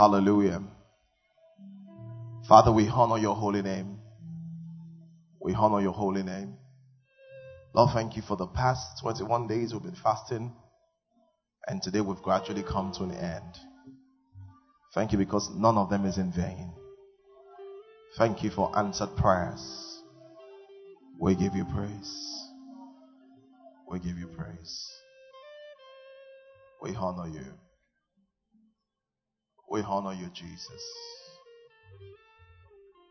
Hallelujah. Father, we honor your holy name. We honor your holy name. Lord, thank you for the past 21 days we've been fasting, and today we've gradually come to an end. Thank you because none of them is in vain. Thank you for answered prayers. We give you praise. We give you praise. We honor you. We honor you, Jesus.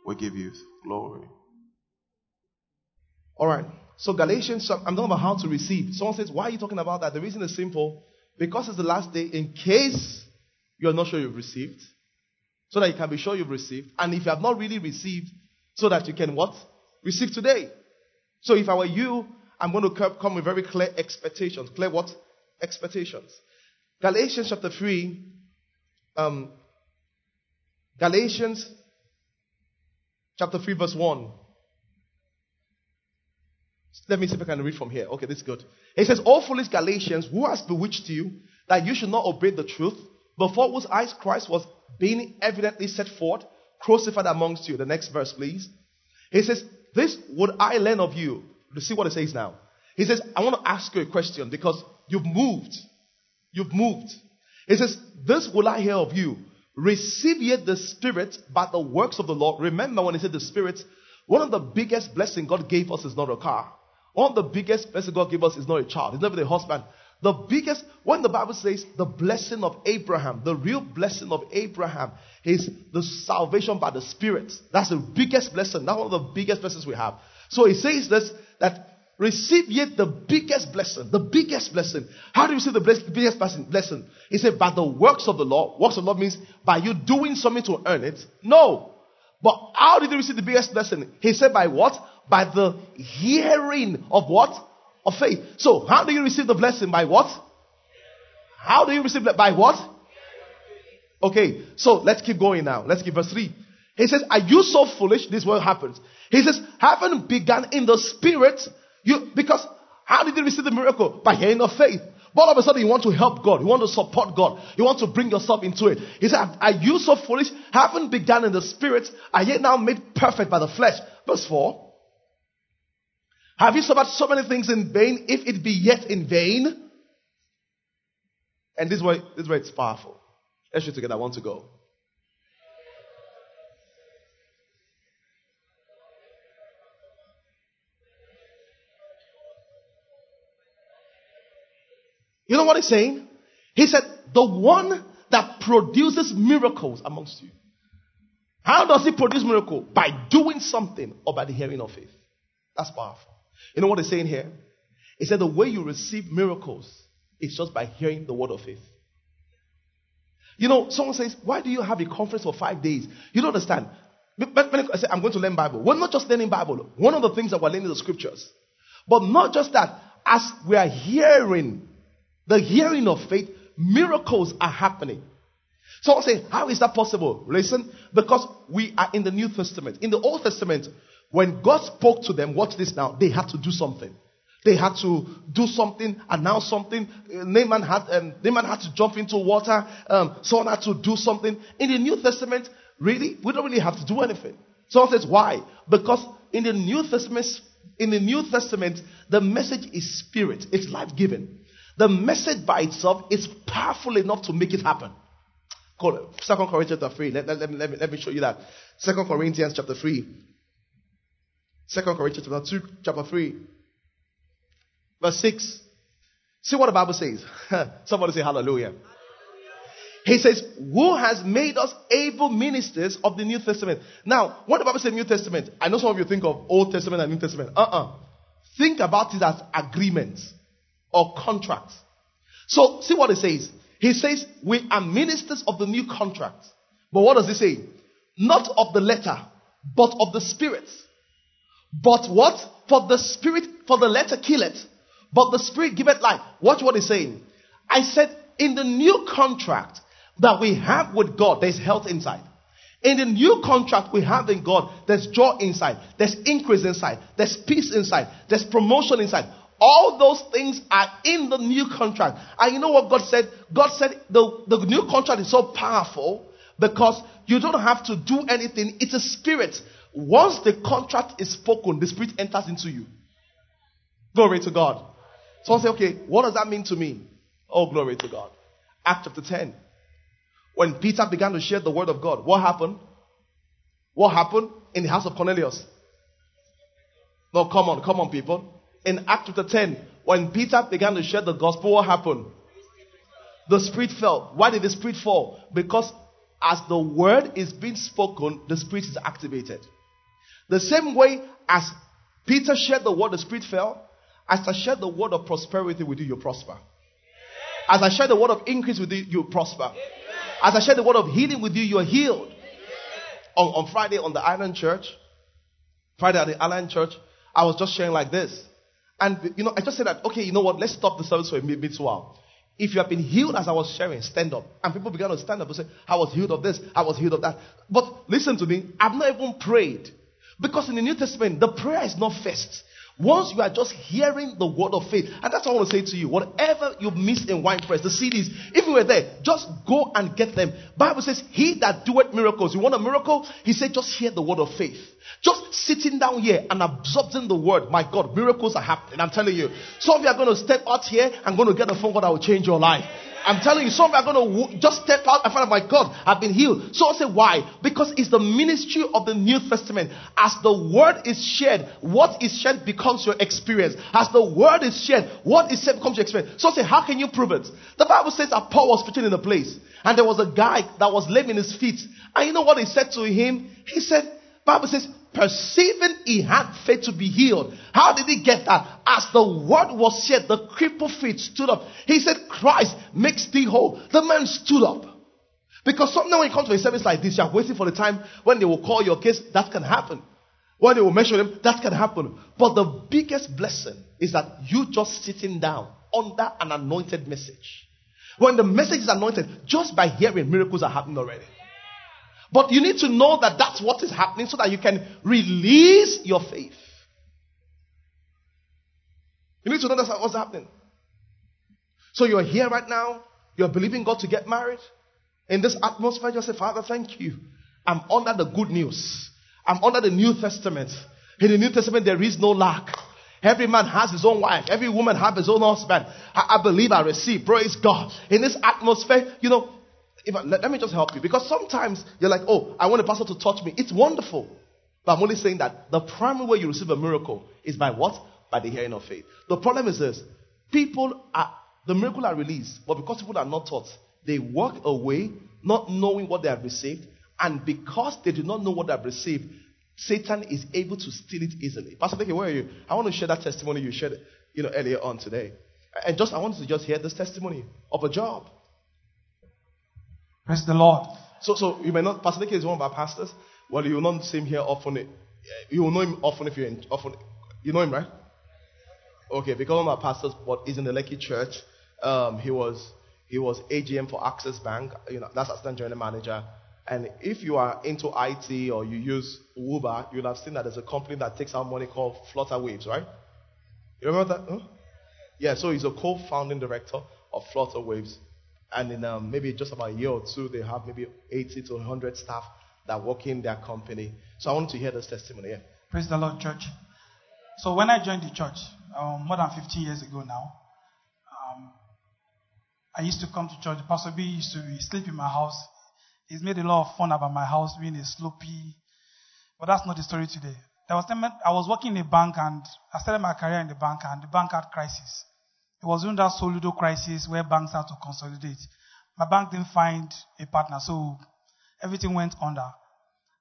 We give you glory. All right. So Galatians, I'm talking about how to receive. Someone says, why are you talking about that? The reason is simple. Because it's the last day, in case you're not sure you've received, so that you can be sure you've received. And if you have not really received, so that you can what? Receive today. So if I were you, I'm going to come with very clear expectations. Clear what? Expectations. Galatians chapter 3. Um, Galatians chapter 3, verse 1. Let me see if I can read from here. Okay, this is good. It says, "All foolish Galatians, who has bewitched you that you should not obey the truth, before whose eyes Christ was being evidently set forth, crucified amongst you. The next verse, please. He says, This would I learn of you. You see what it says now. He says, I want to ask you a question because you've moved. You've moved. He says, This will I hear of you. Receive ye the Spirit by the works of the Lord. Remember when he said the Spirit, one of the biggest blessings God gave us is not a car. One of the biggest blessings God gave us is not a child. It's never a husband. The biggest, when the Bible says the blessing of Abraham, the real blessing of Abraham is the salvation by the Spirit. That's the biggest blessing. That's one of the biggest blessings we have. So he says this that receive yet the biggest blessing, the biggest blessing. How do you receive the biggest blessing? He said by the works of the law. Works of the law means by you doing something to earn it. No. But how did you receive the biggest blessing? He said by what? By the hearing of what? of faith. So, how do you receive the blessing? By what? How do you receive? By what? Okay, so let's keep going now. Let's keep verse 3. He says, Are you so foolish? This is what happens. He says, Having begun in the spirit, you because how did you receive the miracle? By hearing of faith. But all of a sudden, you want to help God. You want to support God. You want to bring yourself into it. He said, Are you so foolish? Having begun in the spirit, are yet now made perfect by the flesh? Verse 4. Have you suffered so many things in vain, if it be yet in vain? And this way, this way it's powerful. Let's read together. I want to go. What he's saying? He said, the one that produces miracles amongst you. How does he produce miracle? By doing something or by the hearing of faith. That's powerful. You know what he's saying here? He said the way you receive miracles is just by hearing the word of faith. You know, someone says, Why do you have a conference for five days? You don't understand. I say, I'm going to learn Bible, we're not just learning Bible. One of the things that we're learning is the scriptures. But not just that, as we are hearing, the hearing of faith, miracles are happening. Someone say, How is that possible? Listen, because we are in the New Testament. In the Old Testament, when God spoke to them, watch this now, they had to do something. They had to do something, announce something. Naaman had, um, Naaman had to jump into water. Um, someone had to do something. In the New Testament, really, we don't really have to do anything. Someone says, why? Because in the New Testament, in the New Testament, the message is spirit. It's life giving. The message by itself is powerful enough to make it happen. Second Corinthians chapter 3. Let, let, let, let, me, let me show you that. Second Corinthians chapter 3. Second Corinthians chapter 2, chapter 3, verse 6. See what the Bible says. Somebody say hallelujah. He says, Who has made us able ministers of the New Testament? Now, when the Bible says New Testament, I know some of you think of Old Testament and New Testament. Uh uh-uh. uh Think about it as agreements or contracts. So, see what it says. He says, We are ministers of the new contract. But what does he say? Not of the letter, but of the spirit. But what? For the spirit, for the letter kill it, but the spirit give it life. Watch what he's saying. I said, in the new contract that we have with God, there's health inside. In the new contract we have in God, there's joy inside, there's increase inside, there's peace inside, there's promotion inside. All those things are in the new contract. And you know what God said? God said the, the new contract is so powerful Because you don't have to do anything. It's a spirit. Once the contract is spoken, the spirit enters into you. Glory to God. Someone say, okay, what does that mean to me? Oh, glory to God. Act chapter 10. When Peter began to share the word of God, what happened? What happened in the house of Cornelius? No, come on, come on, people. In Act chapter 10, when Peter began to share the gospel, what happened? The spirit fell. Why did the spirit fall? Because as the word is being spoken, the spirit is activated. The same way as Peter shared the word, the spirit fell. As I share the word of prosperity with you, you prosper. As I share the word of increase with you, you prosper. As I share the word of healing with you, you are healed. On, on Friday on the Island Church, Friday at the Island Church, I was just sharing like this. And, you know, I just said that, okay, you know what, let's stop the service for a bit while. If you have been healed as I was sharing, stand up. And people began to stand up and say, I was healed of this, I was healed of that. But listen to me, I've not even prayed. Because in the New Testament, the prayer is not first. Once you are just hearing the word of faith, and that's what I want to say to you. Whatever you missed in wine press, the CDs, if you were there, just go and get them. Bible says, "He that doeth miracles." You want a miracle? He said, just hear the word of faith. Just sitting down here and absorbing the word. My God, miracles are happening. I'm telling you. Some of you are going to step out here and going to get a phone call that will change your life. I'm telling you, some are going to just step out in front of my God, I've been healed. So I say, why? Because it's the ministry of the New Testament. As the word is shared, what is shared becomes your experience. As the word is shared, what is said becomes your experience. So I say, how can you prove it? The Bible says that Paul was preaching in a place, and there was a guy that was lame in his feet. And you know what he said to him? He said, Bible says, perceiving he had faith to be healed. How did he get that? As the word was said, the crippled feet stood up. He said, Christ makes thee whole. The man stood up. Because sometimes when you come to a service like this, you're waiting for the time when they will call your case. That can happen. When they will mention them, that can happen. But the biggest blessing is that you just sitting down under an anointed message. When the message is anointed, just by hearing, miracles are happening already. But you need to know that that's what is happening so that you can release your faith. You need to know that's what's happening. So you're here right now, you're believing God to get married. In this atmosphere, you say, Father, thank you. I'm under the good news. I'm under the New Testament. In the New Testament, there is no lack. Every man has his own wife. Every woman has his own husband. I, I believe I receive. Praise God. In this atmosphere, you know, I, let, let, me just help you. Because sometimes you're like, oh, I want a pastor to touch me. It's wonderful. But I'm only saying that the primary way you receive a miracle is by what? By the hearing of faith. The problem is this. People are, the miracle are released, but because people are not taught, they walk away not knowing what they have received. And because they do not know what they have received, Satan is able to steal it easily. Pastor Becky, where are you? I want to share that testimony you shared, you know, earlier on today. And just I wanted to just hear this testimony of a job. Praise the Lord. So, so you may not. Pastor Nick is one of our pastors. Well, you will not see him here often. You will know him often if you're in, often. You know him, right? Okay, because one of our pastors, but is in the Lekki church. Um, he was he was AGM for Access Bank. You know, that's assistant general manager. And if you are into IT or you use Uber, you'll have seen that there's a company that takes out money called Flutterwaves, right? You remember that? Huh? Yeah, so he's a co-founding director of Flutterwaves. And in um, maybe just about a year or two, they have maybe 80 to 100 staff that work in their company. So I wanted to hear this testimony. Yeah. Praise the Lord, church. So when I joined the church, um, more than 15 years ago now, um, I used to come to church. Pastor B used to sleep in my house. He's made a lot of fun about my house being a sloppy. But that's not the story today. There was I was working in a bank and I started my career in the bank and the bank had crisis. It was during that Soludo crisis where banks had to consolidate. My bank didn't find a partner, so everything went under.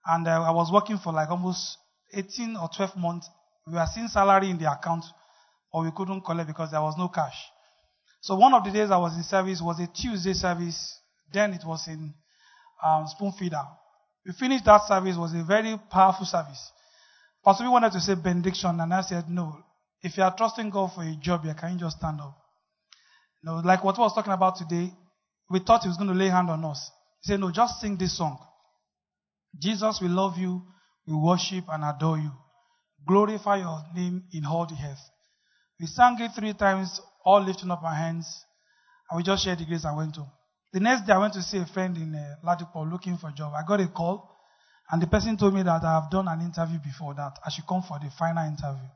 And uh, I was working for like almost 18 or 12 months. We were seeing salary in the account, but we couldn't collect because there was no cash. So one of the days I was in service was a Tuesday service. Then it was in um, Spoon Feeder. We finished that service. It was a very powerful service. Pastor we wanted to say benediction, and I said no. If you are trusting God for a job here, can you just stand up? You know, like what I was talking about today, we thought he was going to lay hand on us. He said, No, just sing this song. Jesus, we love you, we worship and adore you. Glorify your name in all the earth. We sang it three times, all lifting up our hands, and we just shared the grace I went to. The next day, I went to see a friend in uh, Ladipo looking for a job. I got a call, and the person told me that I have done an interview before that I should come for the final interview.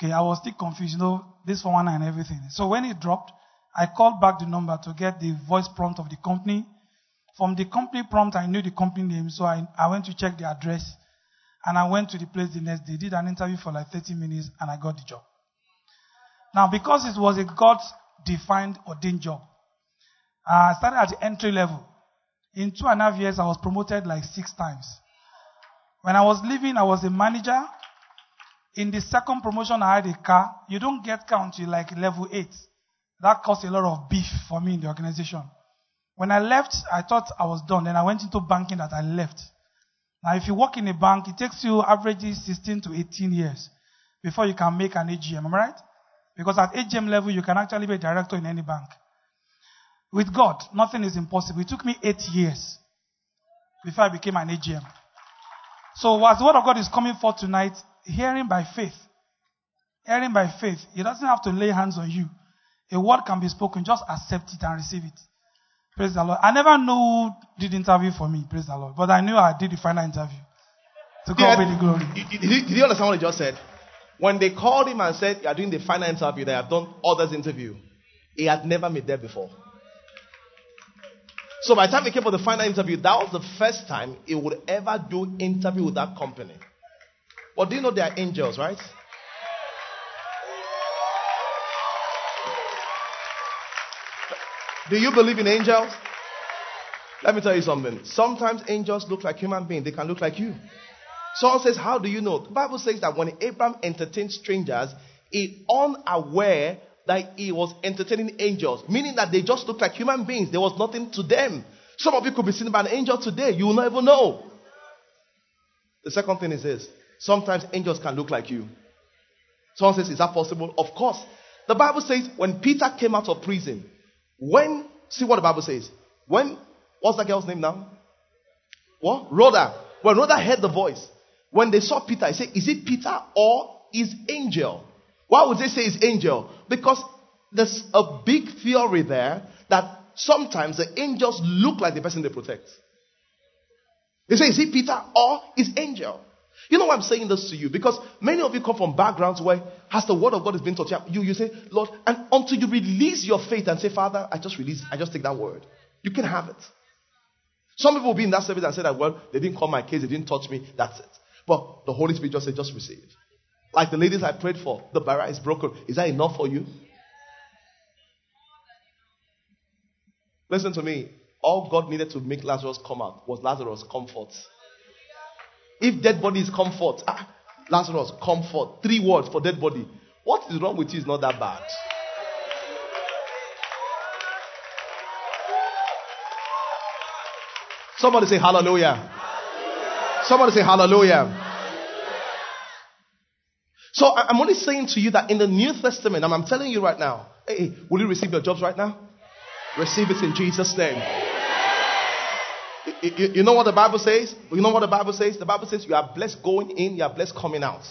Okay, I was still confused, you know, this for one and everything. So when it dropped, I called back the number to get the voice prompt of the company. From the company prompt, I knew the company name, so I, I went to check the address, and I went to the place the next day, did an interview for like 30 minutes, and I got the job. Now, because it was a God-defined, ordained job, uh, I started at the entry level. In two and a half years, I was promoted like six times. When I was leaving, I was a manager. In the second promotion, I had a car. You don't get car until like level eight. That cost a lot of beef for me in the organization. When I left, I thought I was done. Then I went into banking that I left. Now, if you work in a bank, it takes you averagely 16 to 18 years before you can make an AGM. Am I right? Because at AGM level, you can actually be a director in any bank. With God, nothing is impossible. It took me eight years before I became an AGM. So, as the word of God is coming forth tonight, hearing by faith. Hearing by faith. He doesn't have to lay hands on you. A word can be spoken, just accept it and receive it. Praise the Lord. I never knew who did interview for me, praise the Lord. But I knew I did the final interview. To God be the glory. Did, did, did you understand what he just said? When they called him and said, You are doing the final interview, they have done others' interview, he had never met there before. So by the time he came for the final interview, that was the first time he would ever do interview with that company. But do you know they are angels, right? Do you believe in angels? Let me tell you something. Sometimes angels look like human beings, they can look like you. Saul says, How do you know? The Bible says that when Abraham entertained strangers, he unaware that he was entertaining angels, meaning that they just looked like human beings. There was nothing to them. Some of you could be seen by an angel today. You will never know. The second thing is this sometimes angels can look like you. Someone says, Is that possible? Of course. The Bible says when Peter came out of prison, when, see what the Bible says. When, what's that girl's name now? What? Rhoda. When Rhoda heard the voice, when they saw Peter, he said, Is it Peter or is angel? Why would they say it's angel? Because there's a big theory there that sometimes the angels look like the person they protect. They say, Is it Peter or is angel? You know why I'm saying this to you? Because many of you come from backgrounds where has the word of God has been taught you, you say, Lord, and until you release your faith and say, Father, I just release, I just take that word. You can have it. Some people will be in that service and say that, well, they didn't call my case, they didn't touch me, that's it. But the Holy Spirit just said, just receive. Like the ladies I prayed for, the barrier is broken. Is that enough for you? Listen to me. All God needed to make Lazarus come out was Lazarus' comfort. If dead body is comfort, ah, Lazarus, comfort. Three words for dead body. What is wrong with you is not that bad. Somebody say hallelujah. hallelujah. Somebody say hallelujah. So I'm only saying to you that in the New Testament, and I'm telling you right now, hey, will you receive your jobs right now? Receive it in Jesus' name. You, you, know what the Bible says? You know what the Bible says? The Bible says you are blessed going in, you are blessed coming out.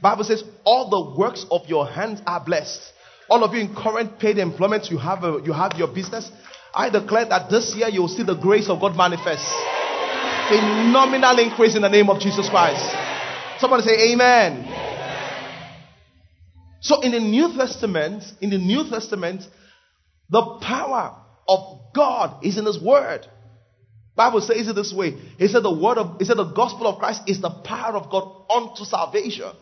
Bible says all the works of your hands are blessed. All of you in current paid employment, you have a, you have your business. I declare that this year you will see the grace of God manifest. Phenomenal increase in the name of Jesus Christ. Somebody say amen. So in the New Testament, in the New Testament, the power of God is in His Word. Bible says it this way. He said the word of, he said the gospel of Christ is the power of God unto salvation.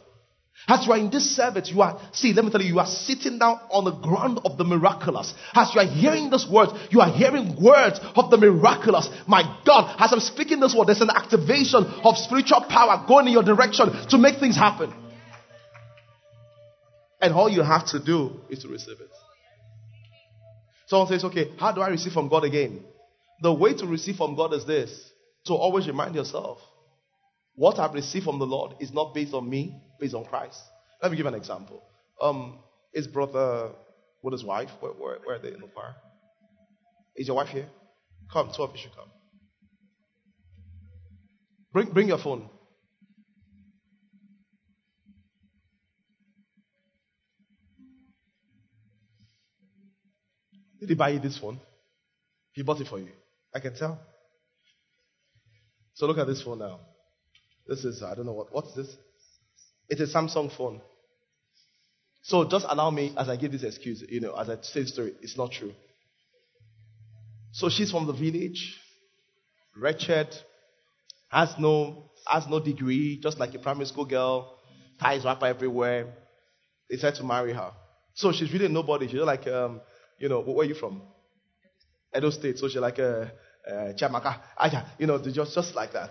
As you are in this service, you are, see, let me tell you, you are sitting down on the ground of the miraculous. As you are hearing this word, you are hearing words of the miraculous. My God, as I'm speaking this word, there's an activation of spiritual power going in your direction to make things happen. And all you have to do is to receive it. Someone says, okay, how do I receive from God again? The way to receive from God is this to always remind yourself what I've received from the Lord is not based on me, based on Christ. Let me give an example. Um, his brother with his wife, where, where, where are they in the choir? Is your wife here? Come, two of you should come. Bring, bring your phone. Did he buy you this phone? He bought it for you. I can tell. So look at this phone now. This is, I don't know what, what's this? It's a Samsung phone. So just allow me as I give this excuse, you know, as I say the story, it's not true. So she's from the village, wretched, has no, has no degree, just like a primary school girl, ties wrapper everywhere. They tried to marry her. So she's really nobody. She's like, um, you know, where are you from? Edo State. So she's like a, uh, uh, Chamaka. You know, just, just like that.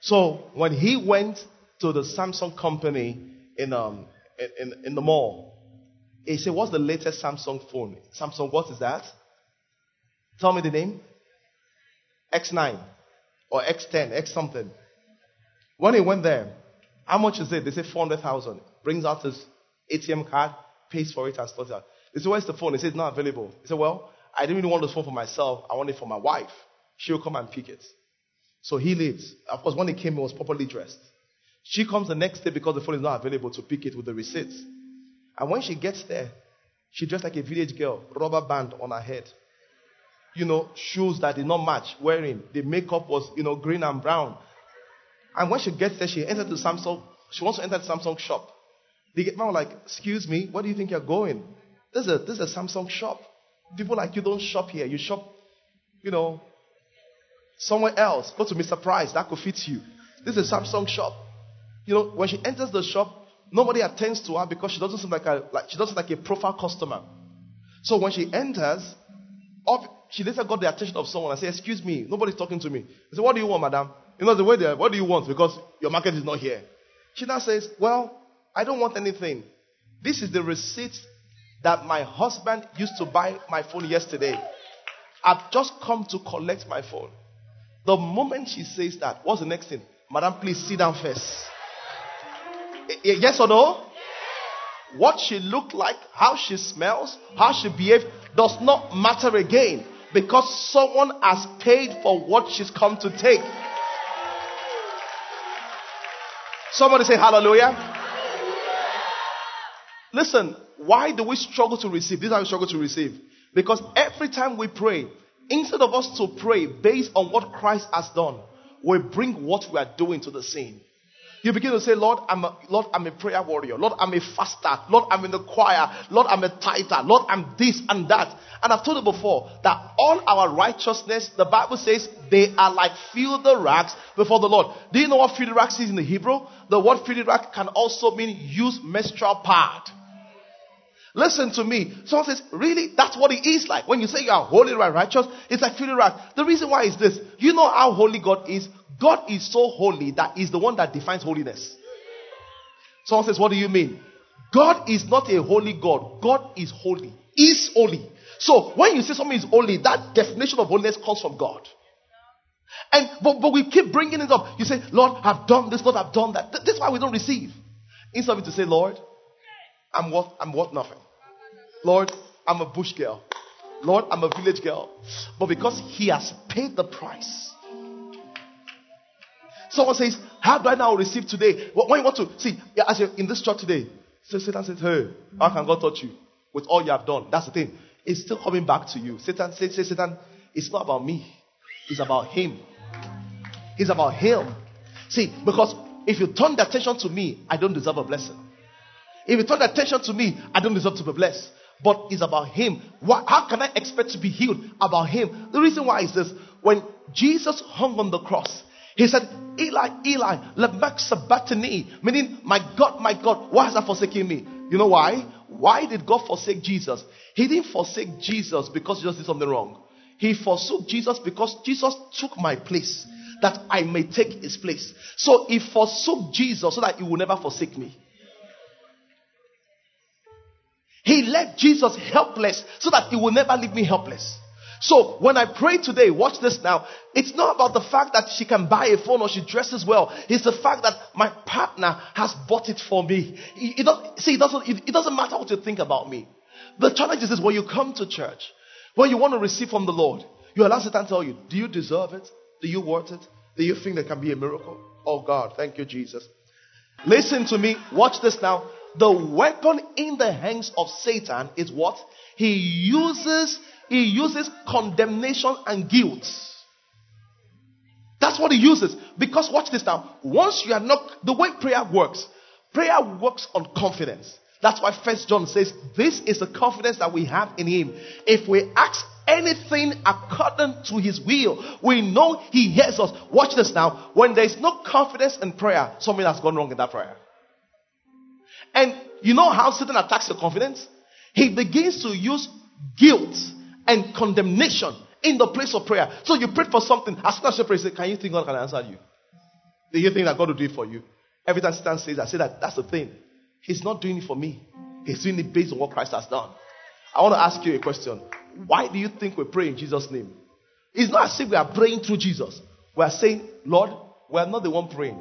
So when he went to the Samsung company in, um, in, in the mall, he said, What's the latest Samsung phone? Samsung, what is that? Tell me the name. X9 or X10, X something. When he went there, how much is it? They say 400,000. Brings out his ATM card, pays for it, and starts out. They say, Where's the phone? He said, It's not available. He said, Well, I didn't really want this phone for myself. I want it for my wife. She'll come and pick it. So he leaves. Of course, when he came, he was properly dressed. She comes the next day because the phone is not available to pick it with the receipts. And when she gets there, she dressed like a village girl, rubber band on her head. You know, shoes that did not match wearing. The makeup was, you know, green and brown. And when she gets there, she enters the Samsung, she wants to enter the Samsung shop. The man was like, excuse me, where do you think you're going? This is a, this is a Samsung shop. People like you don't shop here. You shop, you know, somewhere else. Go to Mr. Price. That could fit you. This is a Samsung shop. You know, when she enters the shop, nobody attends to her because she doesn't seem like a like she doesn't like a profile customer. So when she enters, she later got the attention of someone and said, "Excuse me, nobody's talking to me." I said, "What do you want, madam?" You know the way there. what do you want? Because your market is not here. She now says, Well, I don't want anything. This is the receipt that my husband used to buy my phone yesterday. I've just come to collect my phone. The moment she says that, what's the next thing? Madam, please sit down first. Yes or no? What she looked like, how she smells, how she behaves does not matter again because someone has paid for what she's come to take. Somebody say hallelujah. Listen, why do we struggle to receive? This is how we struggle to receive. Because every time we pray, instead of us to pray based on what Christ has done, we bring what we are doing to the scene. You begin to say, Lord, I'm a, Lord, I'm a prayer warrior. Lord, I'm a faster. Lord, I'm in the choir. Lord, I'm a tither. Lord, I'm this and that. And I've told you before that all our righteousness, the Bible says, they are like filthy rags before the Lord. Do you know what filthy rags is in the Hebrew? The word filthy rag can also mean used menstrual pad. Listen to me. Someone says, really? That's what it is like. When you say you are holy, right, righteous, it's like filthy rags. The reason why is this. You know how holy God is? God is so holy that He's the one that defines holiness. Someone says, What do you mean? God is not a holy God. God is holy. Is holy. So when you say something is holy, that definition of holiness comes from God. And but, but we keep bringing it up. You say, Lord, I've done this, Lord, I've done that. This is why we don't receive. Instead of it to say, Lord, I'm worth, I'm worth nothing. Lord, I'm a bush girl. Lord, I'm a village girl. But because He has paid the price, Someone says, How do I now receive today? What when you want to see, as you're in this church today, so Satan says, Hey, how can God touch you with all you have done? That's the thing. It's still coming back to you. Satan says, say, Satan, it's not about me, it's about him. It's about him. See, because if you turn the attention to me, I don't deserve a blessing. If you turn attention to me, I don't deserve to be blessed. But it's about him. What, how can I expect to be healed? About him. The reason why is this when Jesus hung on the cross, he said, Eli, Eli, lema sabachthani, meaning, my God, my God, why has that forsaken me? You know why? Why did God forsake Jesus? He didn't forsake Jesus because Jesus did something wrong. He forsook Jesus because Jesus took my place that I may take his place. So he forsook Jesus so that he will never forsake me. He left Jesus helpless so that he will never leave me helpless. So when I pray today, watch this now. It's not about the fact that she can buy a phone or she dresses well. It's the fact that my partner has bought it for me. It, doesn't, see, it doesn't, it, it doesn't matter what you think about me. The challenge is this, when you come to church, when you want to receive from the Lord, you allow Satan tell you, do you deserve it? Do you want it? Do you think there can be a miracle? Oh God, thank you, Jesus. Listen to me. Watch this now. The weapon in the hands of Satan is what? He uses he uses condemnation and guilt. That's what he uses. Because watch this now. Once you are not, the way prayer works, prayer works on confidence. That's why First John says, This is the confidence that we have in him. If we ask anything according to his will, we know he hears us. Watch this now. When there is no confidence in prayer, something has gone wrong in that prayer. And you know how Satan attacks your confidence? He begins to use guilt and condemnation in the place of prayer. So you pray for something. As soon as you pray, say, Can you think God can answer you? Do you think that God will do it for you? Every time Satan says, I say that that's the thing. He's not doing it for me. He's doing it based on what Christ has done. I want to ask you a question. Why do you think we pray in Jesus' name? It's not as if we are praying through Jesus. We are saying, Lord, we are not the one praying.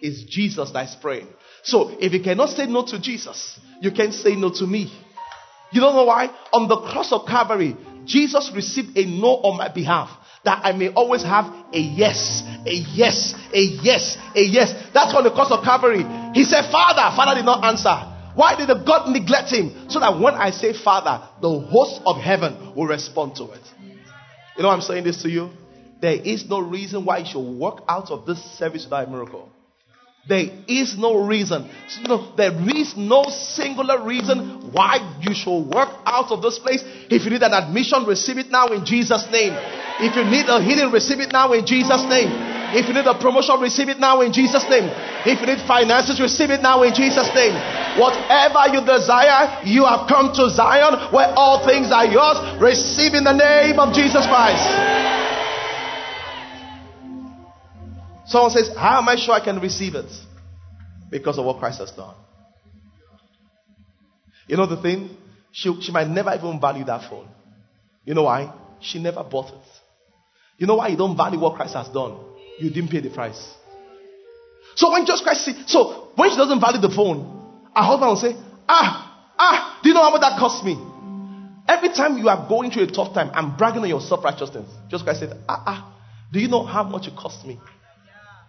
It's Jesus that is praying. So if you cannot say no to Jesus, you can't say no to me. You don't know why? On the cross of Calvary, Jesus received a no on my behalf that I may always have a yes, a yes, a yes, a yes. That's on the cross of Calvary. He said, Father. Father did not answer. Why did the God neglect him? So that when I say Father, the host of heaven will respond to it. You know I'm saying this to you? There is no reason why you should walk out of this service without a miracle. There is no reason. No, there is no singular reason why you should work out of this place. If you need an admission, receive it now in Jesus' name. If you need a healing, receive it now in Jesus' name. If you need a promotion, receive it now in Jesus' name. If you need finances, receive it now in Jesus' name. Whatever you desire, you have come to Zion where all things are yours. Receive in the name of Jesus Christ. Someone says, How am I sure I can receive it? Because of what Christ has done. You know the thing? She, she might never even value that phone. You know why? She never bought it. You know why you don't value what Christ has done? You didn't pay the price. So when just Christ see, so when she doesn't value the phone, her husband will say, Ah, ah, do you know how much that cost me? Every time you are going through a tough time, I'm bragging on your self-righteousness. Just Christ said, Ah, ah, do you know how much it cost me?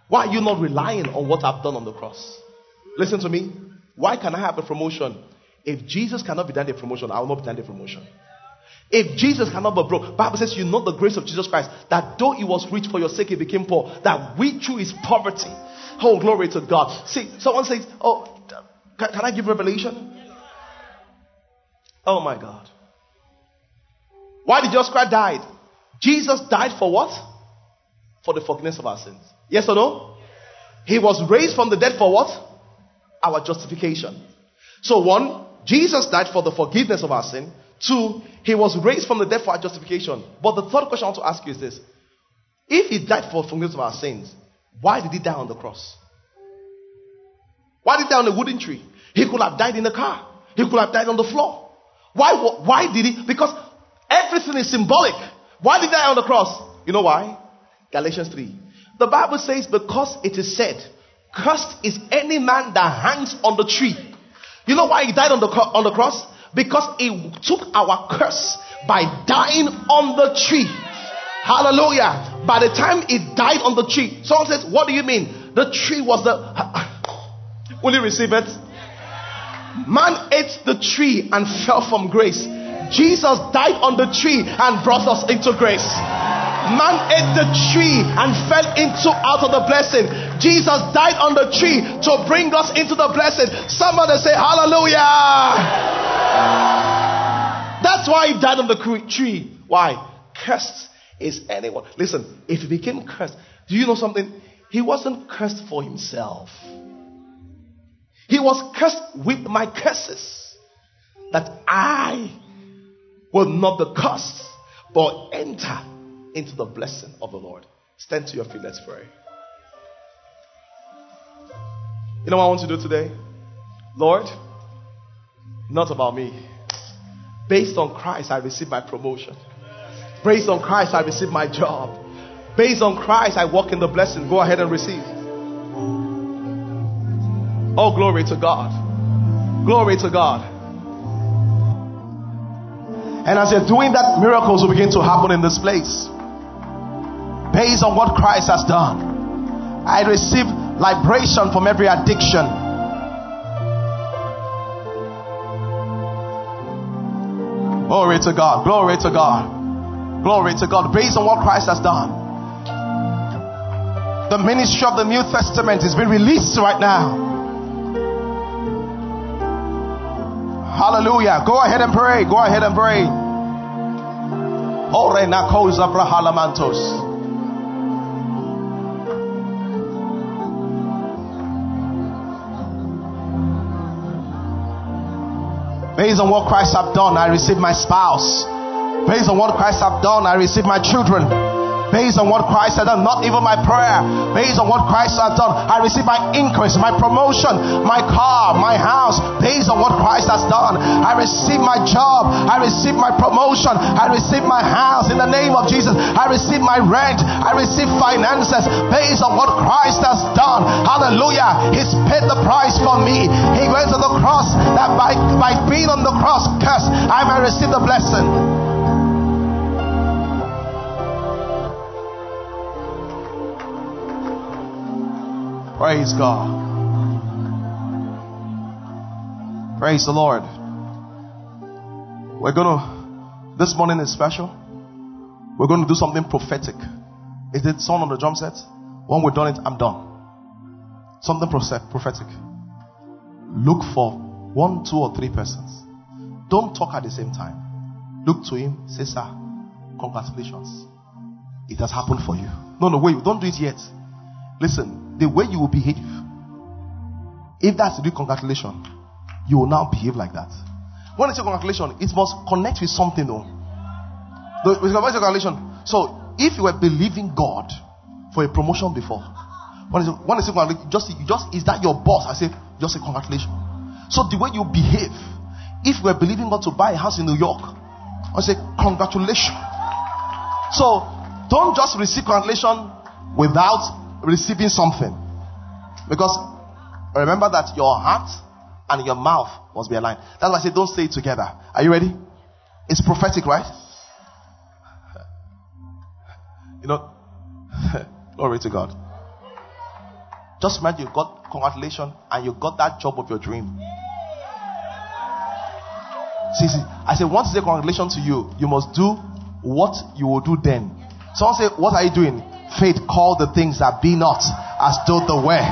Why are you not relying on what I've done on the cross? Listen to me. Why can I have a promotion? If Jesus cannot be done a promotion, I will not be done a promotion. If Jesus cannot be broke, Bible says you know the grace of Jesus Christ, that though he was rich for your sake, he became poor, that we through his poverty. Oh, glory to God. See, someone says, Oh, can, can I give revelation? Oh my God. Why did Jesus Christ die? Jesus died for what? For the forgiveness of our sins. Yes or no? He was raised from the dead for what? Our justification. So, one, Jesus died for the forgiveness of our sin. Two, he was raised from the dead for our justification. But the third question I want to ask you is this If he died for the forgiveness of our sins, why did he die on the cross? Why did he die on a wooden tree? He could have died in a car, he could have died on the floor. Why, why did he? Because everything is symbolic. Why did he die on the cross? You know why? Galatians 3. The Bible says, because it is said, cursed is any man that hangs on the tree. You know why he died on the, on the cross? Because he took our curse by dying on the tree. Hallelujah. By the time he died on the tree, someone says, What do you mean? The tree was the. Will you receive it? Man ate the tree and fell from grace. Jesus died on the tree and brought us into grace. Man ate the tree and fell into out of the blessing. Jesus died on the tree to bring us into the blessing. Somebody say hallelujah. That's why he died on the tree. Why? Cursed is anyone. Listen, if he became cursed, do you know something? He wasn't cursed for himself. He was cursed with my curses. That I will not be cursed, but enter into the blessing of the Lord. Stand to your feet, let's pray. You know what I want to do today? Lord, not about me. Based on Christ, I receive my promotion. Based on Christ, I receive my job. Based on Christ, I walk in the blessing. Go ahead and receive. Oh, glory to God. Glory to God. And as you're doing that, miracles will begin to happen in this place based on what Christ has done. I receive liberation from every addiction. Glory to God. Glory to God. Glory to God. Based on what Christ has done. The ministry of the New Testament is being released right now. Hallelujah. Go ahead and pray. Go ahead and pray. Ore brahalamantos. Based on what Christ have done, I receive my spouse. Based on what Christ have done, I receive my children. Based on what Christ has done, not even my prayer. Based on what Christ has done, I receive my increase, my promotion, my car, my house. Based on what Christ has done, I receive my job. I receive my promotion. I receive my house in the name of Jesus. I receive my rent. I receive finances based on what Christ has done. Hallelujah. He's paid the price for me. He went to the cross that by, by being on the cross, curse, I might receive the blessing. Praise God. Praise the Lord. We're going to, this morning is special. We're going to do something prophetic. Is it sound on the drum set? When we're done it, I'm done. Something prophetic. Look for one, two, or three persons. Don't talk at the same time. Look to him, say, Sir, congratulations. It has happened for you. No, no, wait, don't do it yet. Listen, the way you will behave, if that's the congratulation, you will now behave like that. When I say congratulation, it must connect with something though. The, congratulation. So if you were believing God for a promotion before, when I say, when I say congratulation, just, just is that your boss? I say, just say congratulations. So the way you behave, if were believing God to buy a house in New York, I say congratulations. So don't just receive congratulation without receiving something. Because remember that your heart and your mouth must be aligned. That's why I say don't say it together. Are you ready? It's prophetic, right? You know, glory to God. Just imagine you got congratulations and you got that job of your dream. See, see, I say once say congratulations to you, you must do what you will do then. Someone say, What are you doing? Faith called the things that be not as though they were.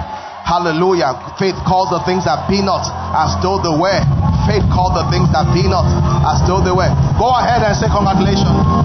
Hallelujah. Faith calls the things that be not as though they were. Faith called the things that be not as though they were. Go ahead and say congratulations.